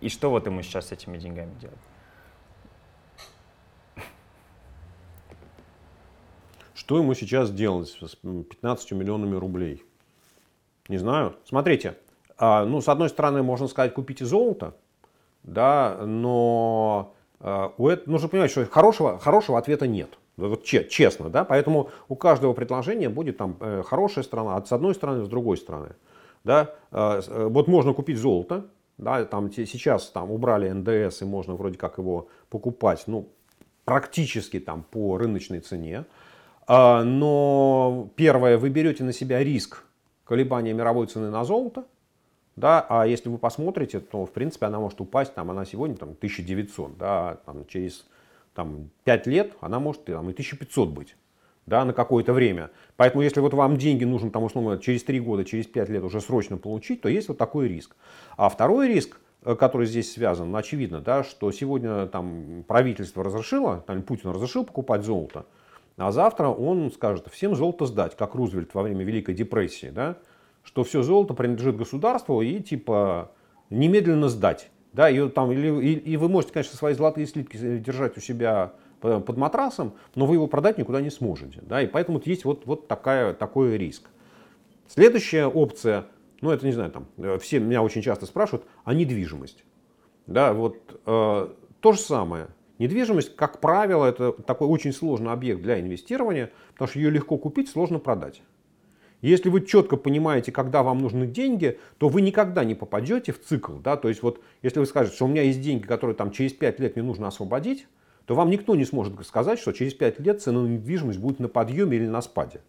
И что вот ему сейчас с этими деньгами делать? Что ему сейчас делать с 15 миллионами рублей? Не знаю. Смотрите, ну, с одной стороны, можно сказать, купите золото, да, но а, у этого, нужно понимать, что хорошего, хорошего ответа нет. Вот честно, да, поэтому у каждого предложения будет там э, хорошая сторона, с одной стороны, с другой стороны. Да, а, э, вот можно купить золото, да, там сейчас там убрали НДС и можно вроде как его покупать, ну, практически там по рыночной цене. Но первое, вы берете на себя риск колебания мировой цены на золото, да, а если вы посмотрите, то, в принципе, она может упасть, там, она сегодня там, 1900, да, там, через там, 5 лет она может там, и 1500 быть да, на какое-то время. Поэтому, если вот вам деньги нужно, там, условно, через 3 года, через 5 лет уже срочно получить, то есть вот такой риск. А второй риск, э, который здесь связан, очевидно, да, что сегодня там правительство разрешило, там, Путин разрешил покупать золото, а завтра он скажет, всем золото сдать, как Рузвельт во время Великой депрессии, да, что все золото принадлежит государству и типа немедленно сдать. Да, и, там, или, и, и вы можете, конечно, свои золотые слитки держать у себя под матрасом, но вы его продать никуда не сможете. Да, и поэтому есть вот, вот такая, такой риск. Следующая опция, ну это не знаю, там, э, все меня очень часто спрашивают, а недвижимость. Да, вот э, то же самое. Недвижимость, как правило, это такой очень сложный объект для инвестирования, потому что ее легко купить, сложно продать. Если вы четко понимаете, когда вам нужны деньги, то вы никогда не попадете в цикл. Да? То есть вот, если вы скажете, что у меня есть деньги, которые там, через 5 лет мне нужно освободить, то вам никто не сможет сказать, что через 5 лет цена на недвижимость будет на подъеме или на спаде.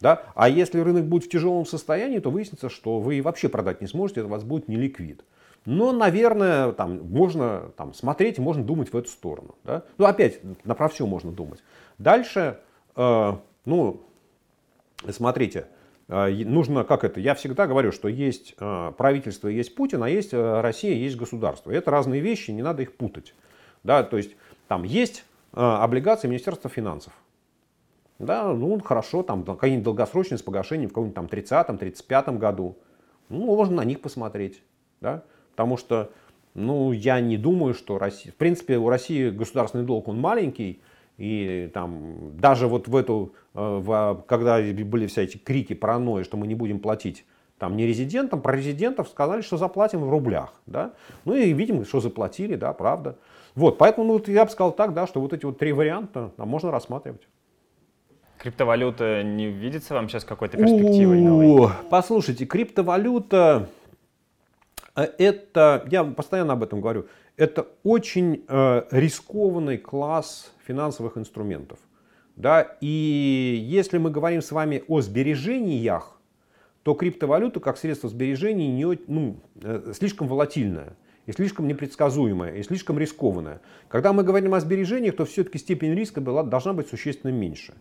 Да? А если рынок будет в тяжелом состоянии, то выяснится, что вы вообще продать не сможете, это у вас будет не ликвид. Но, наверное, там, можно там, смотреть, можно думать в эту сторону. Да? Ну, опять, на про все можно думать. Дальше, э, ну, смотрите, нужно, как это, я всегда говорю, что есть а, правительство, есть Путин, а есть а, Россия, есть государство. Это разные вещи, не надо их путать. Да, то есть там есть облигации Министерства финансов. Да, ну хорошо, там какие-нибудь долгосрочные с погашением в каком-нибудь там 30-35 году. Ну, можно на них посмотреть. Да? Потому что, ну, я не думаю, что Россия... В принципе, у России государственный долг, он маленький, и там даже вот в эту, э, в, когда были все эти крики паранойи, что мы не будем платить там не резидентам, про резидентов сказали, что заплатим в рублях. Да? Ну и видим, что заплатили, да, правда. Вот, поэтому ну, вот я бы сказал так, да, что вот эти вот три варианта там можно рассматривать. Криптовалюта не видится вам сейчас какой-то перспективой новой? Послушайте, криптовалюта это, я постоянно об этом говорю, это очень э, рискованный класс финансовых инструментов. Да? И если мы говорим с вами о сбережениях, то криптовалюта как средство сбережений не, ну, э, слишком волатильная и слишком непредсказуемая, и слишком рискованная. Когда мы говорим о сбережениях, то все-таки степень риска была, должна быть существенно меньше.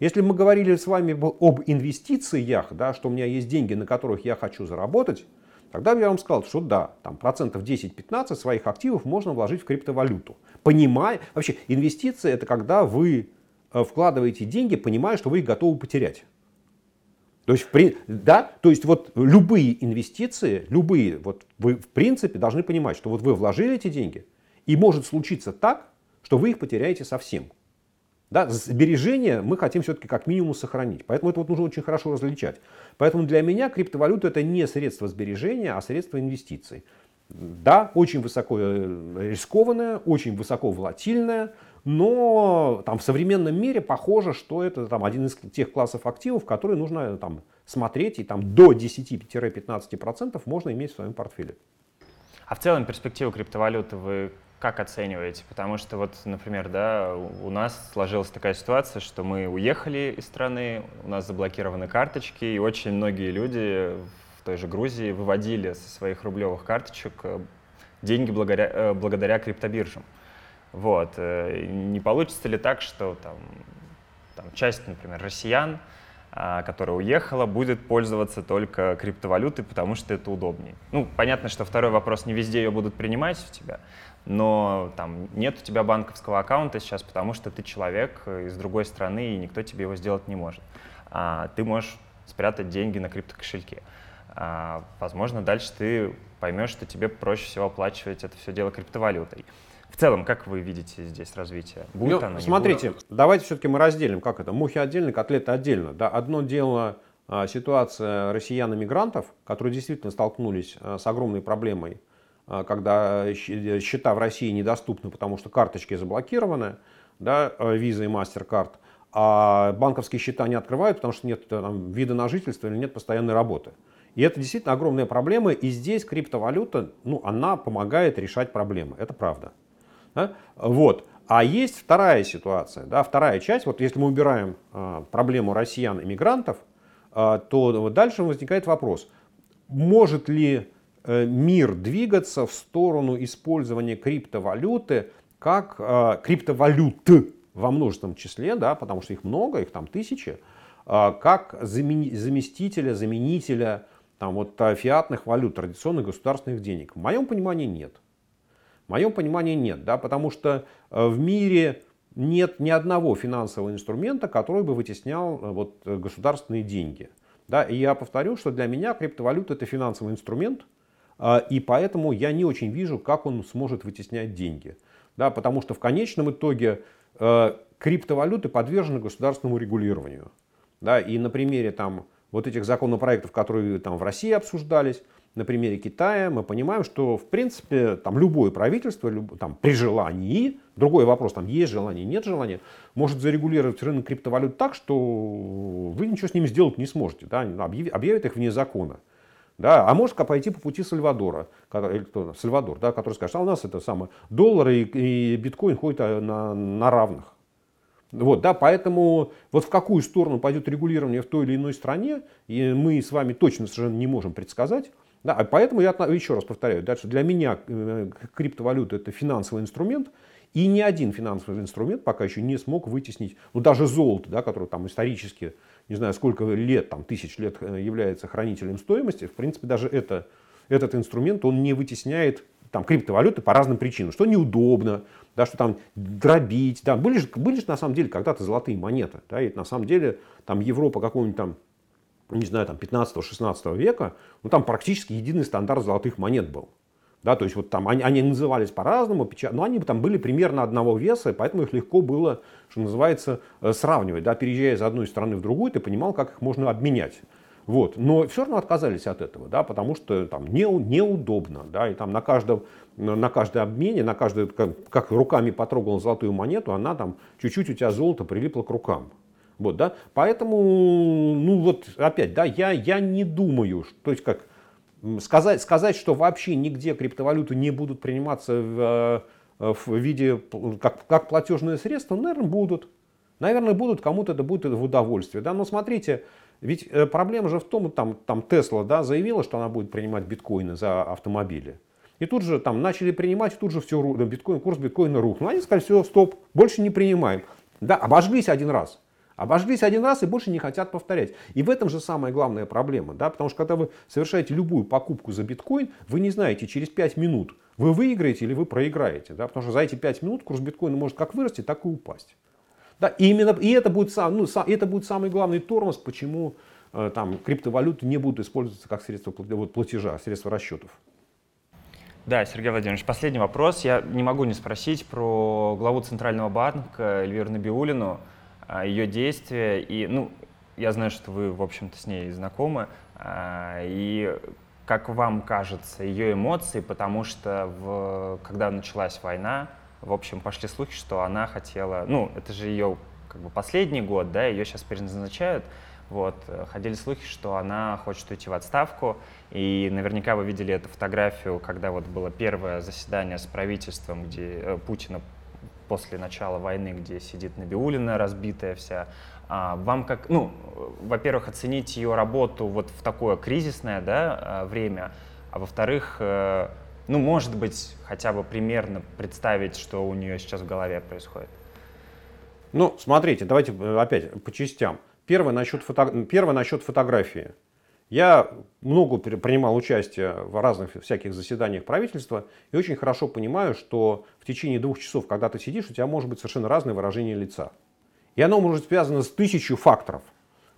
Если мы говорили с вами об инвестициях, да, что у меня есть деньги, на которых я хочу заработать, тогда я вам сказал, что да, там процентов 10-15 своих активов можно вложить в криптовалюту. Понимая, вообще инвестиции это когда вы э, вкладываете деньги, понимая, что вы их готовы потерять. То есть, да, то есть вот любые инвестиции, любые, вот вы в принципе должны понимать, что вот вы вложили эти деньги, и может случиться так, что вы их потеряете совсем. Да, сбережения мы хотим все-таки как минимум сохранить. Поэтому это вот нужно очень хорошо различать. Поэтому для меня криптовалюта это не средство сбережения, а средство инвестиций. Да, очень высоко э, рискованная, очень высоко волатильная, но там, в современном мире похоже, что это там, один из тех классов активов, которые нужно там, смотреть, и там, до 10-15% можно иметь в своем портфеле. А в целом перспективу криптовалюты вы как оцениваете? Потому что вот, например, да, у нас сложилась такая ситуация, что мы уехали из страны, у нас заблокированы карточки, и очень многие люди той же Грузии выводили со своих рублевых карточек э, деньги благодаря, э, благодаря криптобиржам. Вот. Э, не получится ли так, что там, там часть, например, россиян, которая уехала, будет пользоваться только криптовалютой, потому что это удобнее. Ну, понятно, что второй вопрос, не везде ее будут принимать у тебя, но там нет у тебя банковского аккаунта сейчас, потому что ты человек из другой страны, и никто тебе его сделать не может. А ты можешь спрятать деньги на криптокошельке. А, возможно, дальше ты поймешь, что тебе проще всего оплачивать это все дело криптовалютой. В целом, как вы видите здесь развитие? Будет ну, оно, смотрите, будет? давайте все-таки мы разделим, как это, мухи отдельно, котлеты отдельно. Да, одно дело а, ситуация россиян-иммигрантов, которые действительно столкнулись а, с огромной проблемой, а, когда счета в России недоступны, потому что карточки заблокированы, да, виза и MasterCard, а банковские счета не открывают, потому что нет там, вида на жительство или нет постоянной работы. И это действительно огромная проблема, и здесь криптовалюта, ну, она помогает решать проблемы, это правда. Да? Вот. А есть вторая ситуация, да, вторая часть, вот если мы убираем а, проблему россиян-иммигрантов, а, то дальше возникает вопрос, может ли а, мир двигаться в сторону использования криптовалюты как а, криптовалюты во множественном числе, да, потому что их много, их там тысячи, а, как заместителя, заменителя там, вот, а, фиатных валют, традиционных государственных денег? В моем понимании нет. В моем понимании нет, да, потому что э, в мире нет ни одного финансового инструмента, который бы вытеснял э, вот, государственные деньги. Да, и я повторю, что для меня криптовалюта это финансовый инструмент, э, и поэтому я не очень вижу, как он сможет вытеснять деньги. Да, потому что в конечном итоге криптовалюты подвержены государственному регулированию. Да, и на примере там, вот этих законопроектов, которые там в России обсуждались, на примере Китая мы понимаем, что в принципе там любое правительство там, при желании, другой вопрос, там есть желание, нет желания, может зарегулировать рынок криптовалют так, что вы ничего с ними сделать не сможете, да, объявят их вне закона. Да, а может пойти по пути Сальвадора, или кто, Сальвадор, да, который скажет, а у нас это самое, доллар и, и биткоин ходят а, на, на равных. Вот, да, поэтому вот в какую сторону пойдет регулирование в той или иной стране, и мы с вами точно совершенно не можем предсказать. Да, а поэтому я еще раз повторяю, дальше для меня э, криптовалюта это финансовый инструмент, и ни один финансовый инструмент пока еще не смог вытеснить, ну даже золото, да, которое там исторически, не знаю сколько лет, там тысяч лет э, является хранителем стоимости, в принципе даже это, этот инструмент, он не вытесняет там криптовалюты по разным причинам, что неудобно, да, что там дробить, да, были же, были же на самом деле когда-то золотые монеты, да, и на самом деле там Европа какого-нибудь там, не знаю, там 15-16 века, ну там практически единый стандарт золотых монет был. Да, то есть вот там они, они назывались по-разному, но они там были примерно одного веса, поэтому их легко было, что называется, э, сравнивать. Да, переезжая из одной страны в другую, ты понимал, как их можно обменять. Вот. Но все равно отказались от этого, да, потому что там не, неудобно. Да, и там на каждом, на каждой обмене, на каждой, как, как руками потрогал золотую монету, она там чуть-чуть у тебя золото прилипло к рукам. Вот, да? Поэтому, ну вот опять, да, я, я не думаю, то есть как сказать, сказать, что вообще нигде криптовалюты не будут приниматься в, э, в виде, как, как платежные средства, наверное, будут. Наверное, будут, кому-то это будет в удовольствие. Да? Но смотрите, ведь э, проблема же в том, там, там Тесла да, заявила, что она будет принимать биткоины за автомобили. И тут же там начали принимать, тут же все, биткоин, курс биткоина рухнул. Они сказали, все, стоп, больше не принимаем. Да, обожглись один раз. Обожглись один раз и больше не хотят повторять. И в этом же самая главная проблема. Да? Потому что когда вы совершаете любую покупку за биткоин, вы не знаете через 5 минут, вы выиграете или вы проиграете. Да? Потому что за эти 5 минут курс биткоина может как вырасти, так и упасть. Да, и, именно, и это, будет, ну, сам, это будет самый главный тормоз, почему э, там, криптовалюты не будут использоваться как средство вот, платежа, средство расчетов. Да, Сергей Владимирович, последний вопрос. Я не могу не спросить про главу Центрального банка Эльвиру Набиулину, а, ее действия. И, ну, я знаю, что вы, в общем-то, с ней знакомы. А, и как вам кажется, ее эмоции, потому что в, когда началась война, в общем, пошли слухи, что она хотела, ну, это же ее как бы последний год, да, ее сейчас переназначают, вот, ходили слухи, что она хочет уйти в отставку, и наверняка вы видели эту фотографию, когда вот было первое заседание с правительством, где э, Путина после начала войны, где сидит Набиулина разбитая вся. А вам как, ну, во-первых, оценить ее работу вот в такое кризисное, да, время, а во-вторых, э, ну, может быть, хотя бы примерно представить, что у нее сейчас в голове происходит? Ну, смотрите, давайте э, опять по частям. Первое насчет, фото... Первое насчет фотографии. Я много принимал участие в разных всяких заседаниях правительства и очень хорошо понимаю, что в течение двух часов, когда ты сидишь, у тебя может быть совершенно разное выражение лица. И оно может быть связано с тысячу факторов.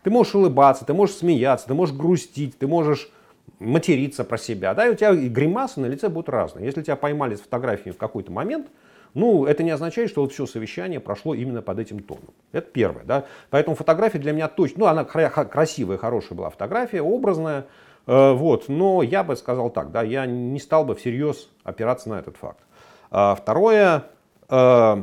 Ты можешь улыбаться, ты можешь смеяться, ты можешь грустить, ты можешь материться про себя, да, и у тебя гримасы на лице будут разные. Если тебя поймали с фотографией в какой-то момент, ну, это не означает, что вот все совещание прошло именно под этим тоном. Это первое, да. Поэтому фотография для меня точно, ну, она красивая, хорошая была фотография, образная, э, вот, но я бы сказал так, да, я не стал бы всерьез опираться на этот факт. А, второе, э,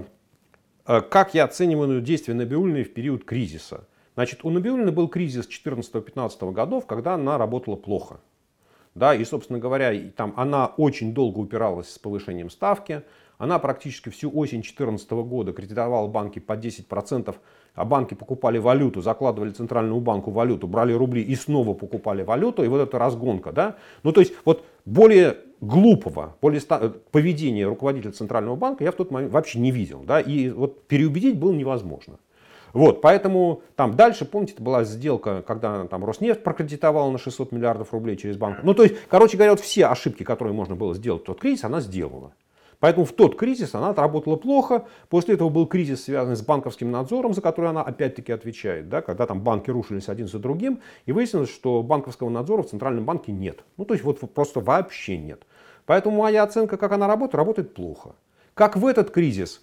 э, как я оцениваю действия Набиулиной в период кризиса. Значит, у Набиулиной был кризис 14-15 годов, когда она работала плохо. Да, и, собственно говоря, там она очень долго упиралась с повышением ставки. Она практически всю осень 2014 года кредитовала банки по 10%, а банки покупали валюту, закладывали центральному банку валюту, брали рубли и снова покупали валюту. И вот эта разгонка. Да? Ну, то есть, вот более глупого более поведения руководителя центрального банка я в тот момент вообще не видел. Да? И вот переубедить было невозможно. Вот, поэтому там дальше, помните, это была сделка, когда там Роснефть прокредитовала на 600 миллиардов рублей через банк. Ну, то есть, короче говоря, вот все ошибки, которые можно было сделать в тот кризис, она сделала. Поэтому в тот кризис она отработала плохо. После этого был кризис, связанный с банковским надзором, за который она опять-таки отвечает. Да, когда там банки рушились один за другим. И выяснилось, что банковского надзора в Центральном банке нет. Ну, то есть вот просто вообще нет. Поэтому моя оценка, как она работает, работает плохо. Как в этот кризис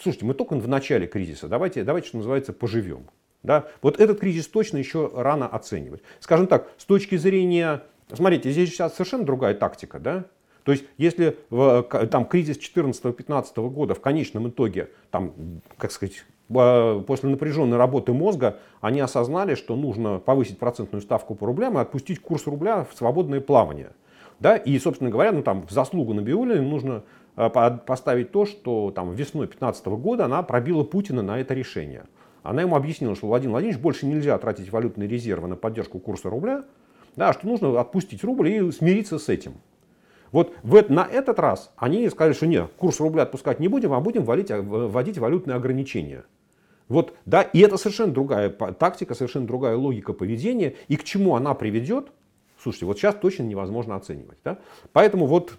Слушайте, мы только в начале кризиса. Давайте, давайте что называется, поживем. Да? Вот этот кризис точно еще рано оценивать. Скажем так, с точки зрения... Смотрите, здесь сейчас совершенно другая тактика. Да? То есть, если в, там, кризис 2014-2015 года в конечном итоге, там, как сказать, после напряженной работы мозга, они осознали, что нужно повысить процентную ставку по рублям и отпустить курс рубля в свободное плавание. Да? И, собственно говоря, ну, там, в заслугу Набиуллина нужно Э, поставить то, что там, весной 2015 года она пробила Путина на это решение. Она ему объяснила, что Владимир Владимирович больше нельзя тратить валютные резервы на поддержку курса рубля, да, что нужно отпустить рубль и смириться с этим. Вот в, на этот раз они сказали, что нет, курс рубля отпускать не будем, а будем вводить, вводить валютные ограничения. Вот, да, и это совершенно другая тактика, совершенно другая логика поведения. И к чему она приведет, слушайте, вот сейчас точно невозможно оценивать. Да? Поэтому вот,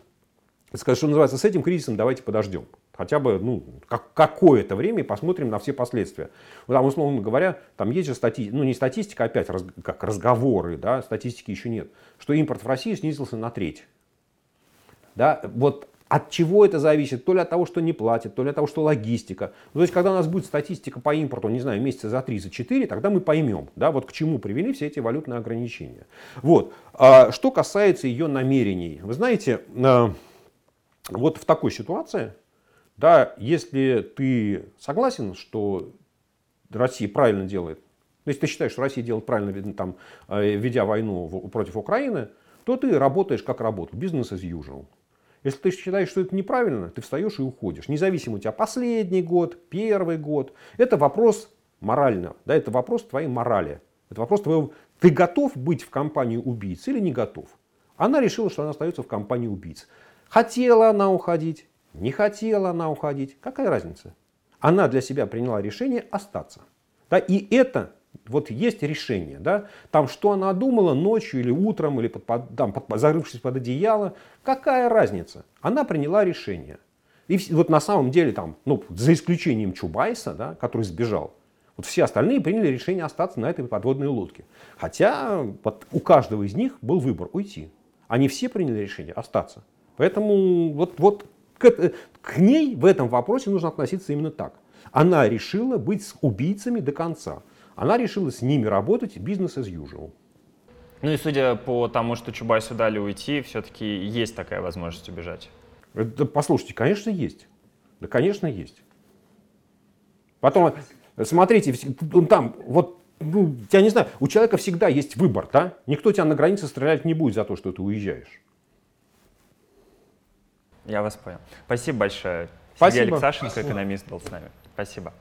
что называется, с этим кризисом давайте подождем. Хотя бы ну, как, какое-то время и посмотрим на все последствия. Ну, там, условно говоря, там есть же статистика, ну не статистика, опять раз, как разговоры, да, статистики еще нет, что импорт в Россию снизился на треть. Да, вот от чего это зависит? То ли от того, что не платят, то ли от того, что логистика. Ну, то есть, когда у нас будет статистика по импорту, не знаю, месяца за 3, за 4, тогда мы поймем, да, вот к чему привели все эти валютные ограничения. Вот. А что касается ее намерений. Вы знаете, а, вот в такой ситуации, да, если ты согласен, что Россия правильно делает, ну, если ты считаешь, что Россия делает правильно, там, э, ведя войну против Украины, то ты работаешь как работал, бизнес as usual. Если ты считаешь, что это неправильно, ты встаешь и уходишь. Независимо у тебя последний год, первый год. Это вопрос морального. Да, это вопрос твоей морали. Это вопрос твоего... Ты готов быть в компании убийц или не готов? Она решила, что она остается в компании убийц. Хотела она уходить, не хотела она уходить. Какая разница? Она для себя приняла решение остаться. Да, и это вот есть решение, да, там что она думала ночью или утром, или под, под, там, под, зарывшись под одеяло, какая разница? Она приняла решение. И вот на самом деле там, ну, за исключением Чубайса, да, который сбежал, вот все остальные приняли решение остаться на этой подводной лодке. Хотя вот у каждого из них был выбор уйти. Они все приняли решение остаться. Поэтому вот, вот к, к ней в этом вопросе нужно относиться именно так. Она решила быть с убийцами до конца. Она решила с ними работать бизнес as usual. Ну и судя по тому, что Чубайсу дали уйти, все-таки есть такая возможность убежать. Да, послушайте, конечно, есть. Да, конечно, есть. Потом, смотрите, там, вот, ну, я не знаю, у человека всегда есть выбор, да? Никто тебя на границе стрелять не будет за то, что ты уезжаешь. Я вас понял. Спасибо большое. Спасибо. Сергей Алексашенко, экономист, был с нами. Спасибо.